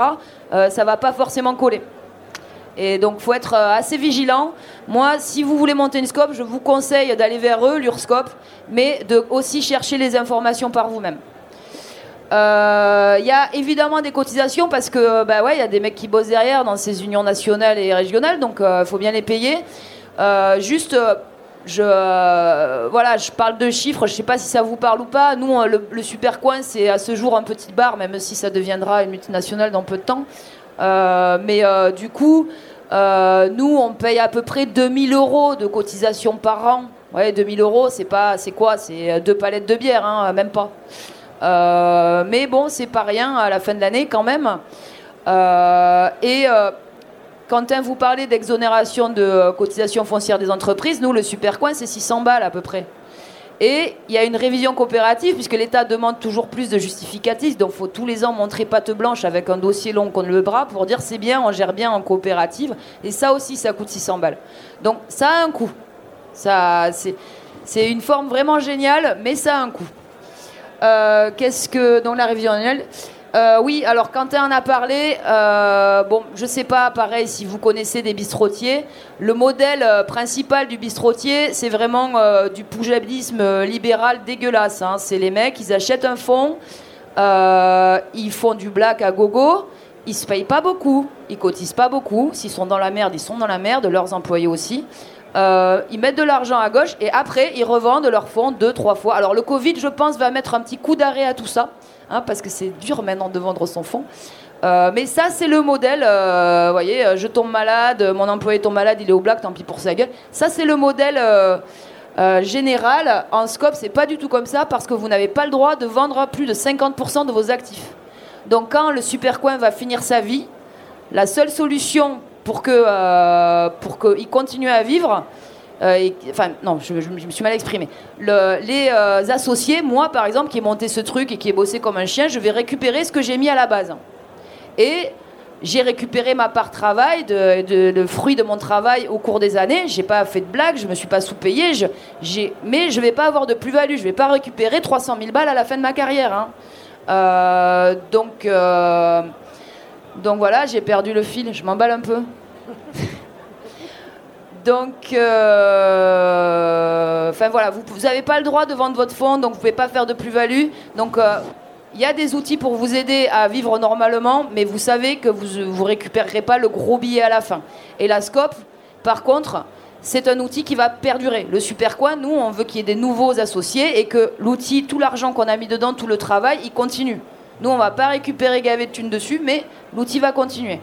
euh, ça va pas forcément coller. Et donc, faut être euh, assez vigilant. Moi, si vous voulez monter une scope, je vous conseille d'aller vers eux, l'URSCOP, mais de aussi chercher les informations par vous-même. Il euh, y a évidemment des cotisations parce que bah ouais, il y a des mecs qui bossent derrière dans ces unions nationales et régionales, donc il euh, faut bien les payer. Euh, juste, je voilà, je parle de chiffres, je sais pas si ça vous parle ou pas. Nous, le, le Super Coin, c'est à ce jour un petit bar, même si ça deviendra une multinationale dans peu de temps. mais du coup, nous, on paye à peu près 2000 euros de cotisation par an. Ouais, 2000 euros, c'est pas, c'est quoi? C'est deux palettes de bière, hein, même pas. Euh, mais bon, c'est pas rien à la fin de l'année quand même. Euh, et euh, Quentin, vous parlez d'exonération de cotisation foncière des entreprises. Nous, le Supercoin, c'est 600 balles à peu près. Et il y a une révision coopérative, puisque l'État demande toujours plus de justificatifs. Donc, il faut tous les ans montrer patte blanche avec un dossier long contre le bras pour dire c'est bien, on gère bien en coopérative. Et ça aussi, ça coûte 600 balles. Donc, ça a un coût. Ça, c'est une forme vraiment géniale, mais ça a un coût. Euh, qu'est-ce que dans la révision annuelle? Euh, oui, alors Quentin en a parlé. Euh, bon, je sais pas, pareil, si vous connaissez des bistrotiers. Le modèle principal du bistrotier, c'est vraiment du poujadisme libéral dégueulasse. Hein. C'est les mecs, ils achètent un fonds, ils font du black à gogo, ils se payent pas beaucoup, ils cotisent pas beaucoup. S'ils sont dans la merde, ils sont dans la merde, leurs employés aussi. euh, ils mettent de l'argent à gauche et après ils revendent leur fonds deux, trois fois. Alors le Covid, je pense, va mettre un petit coup d'arrêt à tout ça, hein, parce que c'est dur maintenant de vendre son fonds. Euh, mais ça, c'est le modèle. Euh, vous voyez, je tombe malade, mon employé tombe malade, il est au black, tant pis pour sa gueule. Ça, c'est le modèle général. En scope, c'est pas du tout comme ça parce que vous n'avez pas le droit de vendre plus de 50% de vos actifs. Donc, quand le supercoin va finir sa vie, la seule solution pour euh, pour qu'il continue à vivre. Euh, enfin, non, je, me suis mal exprimé. les euh, associés, moi par exemple, qui ai monté ce truc et qui ai bossé comme un chien, je vais récupérer ce que j'ai mis à la base. Et j'ai récupéré ma part travail, de, le fruit de mon travail au cours des années. J'ai pas fait de blagues, je me suis pas sous-payé, mais je vais pas avoir de plus-value. Je vais pas récupérer 300 000 balles à la fin de ma carrière. Hein. donc donc voilà, j'ai perdu le fil, je m'emballe un peu. Donc, euh, voilà, vous n'avez pas le droit de vendre votre fonds, donc vous ne pouvez pas faire de plus-value. Donc, il euh, y a des outils pour vous aider à vivre normalement, mais vous savez que vous ne récupérerez pas le gros billet à la fin. Et la SCOP, par contre, c'est un outil qui va perdurer. Le Supercoin, nous, on veut qu'il y ait des nouveaux associés et que l'outil, tout l'argent qu'on a mis dedans, tout le travail, il continue. Nous, on va pas récupérer gavé de thunes dessus, mais l'outil va continuer.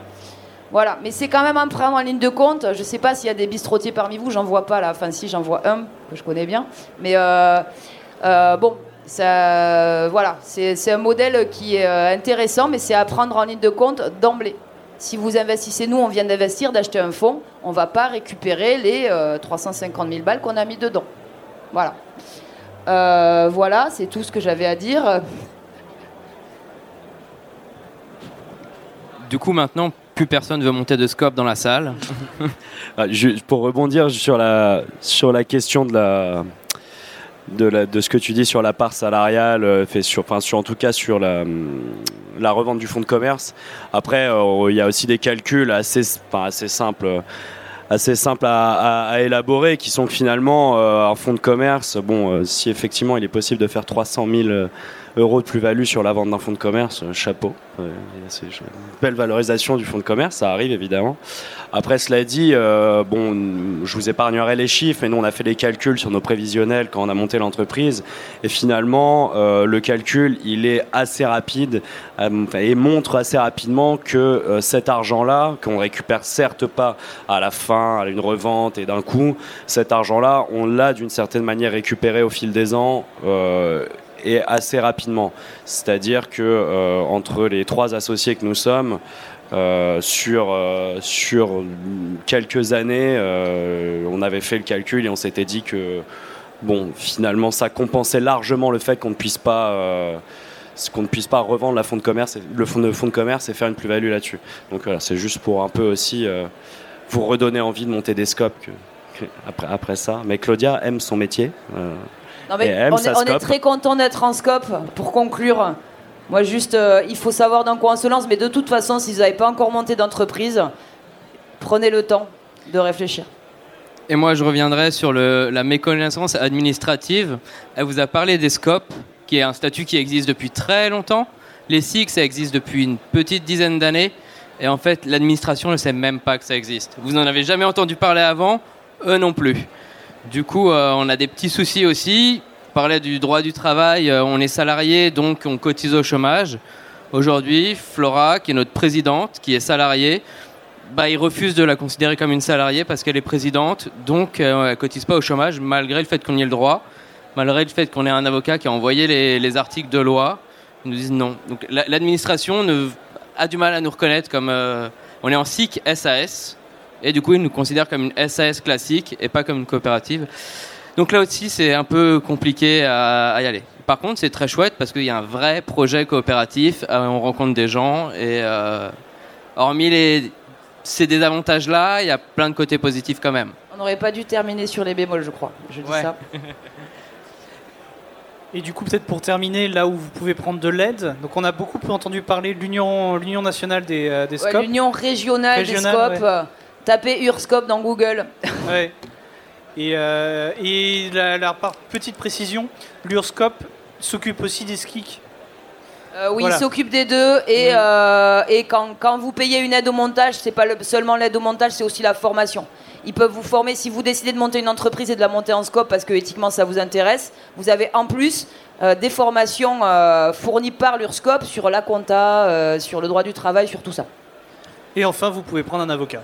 Voilà, mais c'est quand même un prendre en ligne de compte. Je ne sais pas s'il y a des bistrotiers parmi vous, j'en vois pas là. Enfin, si, j'en vois un que je connais bien. Mais euh, euh, bon, voilà, c'est un modèle qui est euh, intéressant, mais c'est à prendre en ligne de compte d'emblée. Si vous investissez, nous, on vient d'investir, d'acheter un fonds, on ne va pas récupérer les 350 000 balles qu'on a mis dedans. Voilà. voilà, c'est tout ce que j'avais à dire.
Du coup, maintenant, plus personne veut monter de scope dans la salle.
Ah, pour rebondir sur la, sur la question de la, de, de, ce que tu dis sur la part salariale, euh, sur, enfin, sur, en tout cas sur la, la revente du fonds de commerce. Après, euh, il y a aussi des calculs assez, assez simples assez simples à, élaborer qui sont que finalement euh, un fonds de commerce bon si effectivement il est possible de faire 300 000 euros de plus-value sur la vente d'un fonds de commerce, euh, chapeau. belle valorisation du fonds de commerce, ça arrive évidemment. Après, cela dit, euh, bon, je vous épargnerai les chiffres, mais nous, on a fait les calculs sur nos prévisionnels quand on a monté l'entreprise. Et finalement, euh, le calcul, il est assez rapide et montre assez rapidement que cet argent-là, qu'on récupère certes pas à la fin, à une revente et d'un coup, cet argent-là, on l'a d'une certaine manière récupéré au fil des ans et assez rapidement. C'est-à-dire que euh, entre les trois associés que nous sommes, euh, sur, euh, sur quelques années, on avait fait le calcul et on s'était dit que bon, finalement, ça compensait largement le fait qu'on ne puisse pas qu'on ne puisse pas revendre la fond de commerce, le fonds de, fonds de commerce et faire une plus-value là-dessus. Donc voilà, c'est juste pour un peu aussi vous redonner envie de monter des scopes après, après ça. Mais Claudia aime son métier
on, est, très content d'être en scope. Pour conclure, moi juste, euh, il faut savoir dans quoi on se lance, mais de toute façon, si vous n'avez pas encore monté d'entreprise, prenez le temps de réfléchir.
Et moi, je reviendrai sur la méconnaissance administrative. Elle vous a parlé des scopes, qui est un statut qui existe depuis très longtemps. Les SIC, ça existe depuis une petite dizaine d'années. Et en fait, l'administration ne sait même pas que ça existe. Vous n'en avez jamais entendu parler avant, eux non plus. Du coup, euh, on a des petits soucis aussi. On parlait du droit du travail, euh, on est salarié, donc on cotise au chômage. Aujourd'hui, Flora, qui est notre présidente, qui est salariée, bah, il refuse de la considérer comme une salariée parce qu'elle est présidente, donc euh, elle ne cotise pas au chômage, malgré le fait qu'on y ait le droit, malgré le fait qu'on ait un avocat qui a envoyé les, articles de loi. Ils nous disent non. L'administration a du mal à nous reconnaître comme. on est en SIC SAS, et du coup, ils nous considèrent comme une SAS classique et pas comme une coopérative. Donc là aussi, c'est un peu compliqué à, y aller. Par contre, c'est très chouette parce qu'il y a un vrai projet coopératif, euh, on rencontre des gens et euh, hormis les, ces désavantages-là, il y a plein de côtés positifs quand même.
On n'aurait pas dû terminer sur les bémols, je crois. Je dis ça.
Et du coup, peut-être pour terminer, là où vous pouvez prendre de l'aide, donc on a beaucoup entendu parler de l'Union, l'Union nationale des, euh, des scopes.
L'Union régionale, des scopes. Tapez Urscope dans Google.
Ouais. Et, euh, et la, petite précision, l'Urscope s'occupe aussi des skis.
Euh, oui, il s'occupe des deux. Et, euh, et quand, quand, vous payez une aide au montage, c'est pas le, seulement l'aide au montage, c'est aussi la formation. Ils peuvent vous former. Si vous décidez de monter une entreprise et de la monter en scope parce que éthiquement ça vous intéresse, vous avez en plus euh, des formations fournies par l'URSCOP sur la compta, sur le droit du travail, sur tout ça.
Et enfin, vous pouvez prendre un avocat.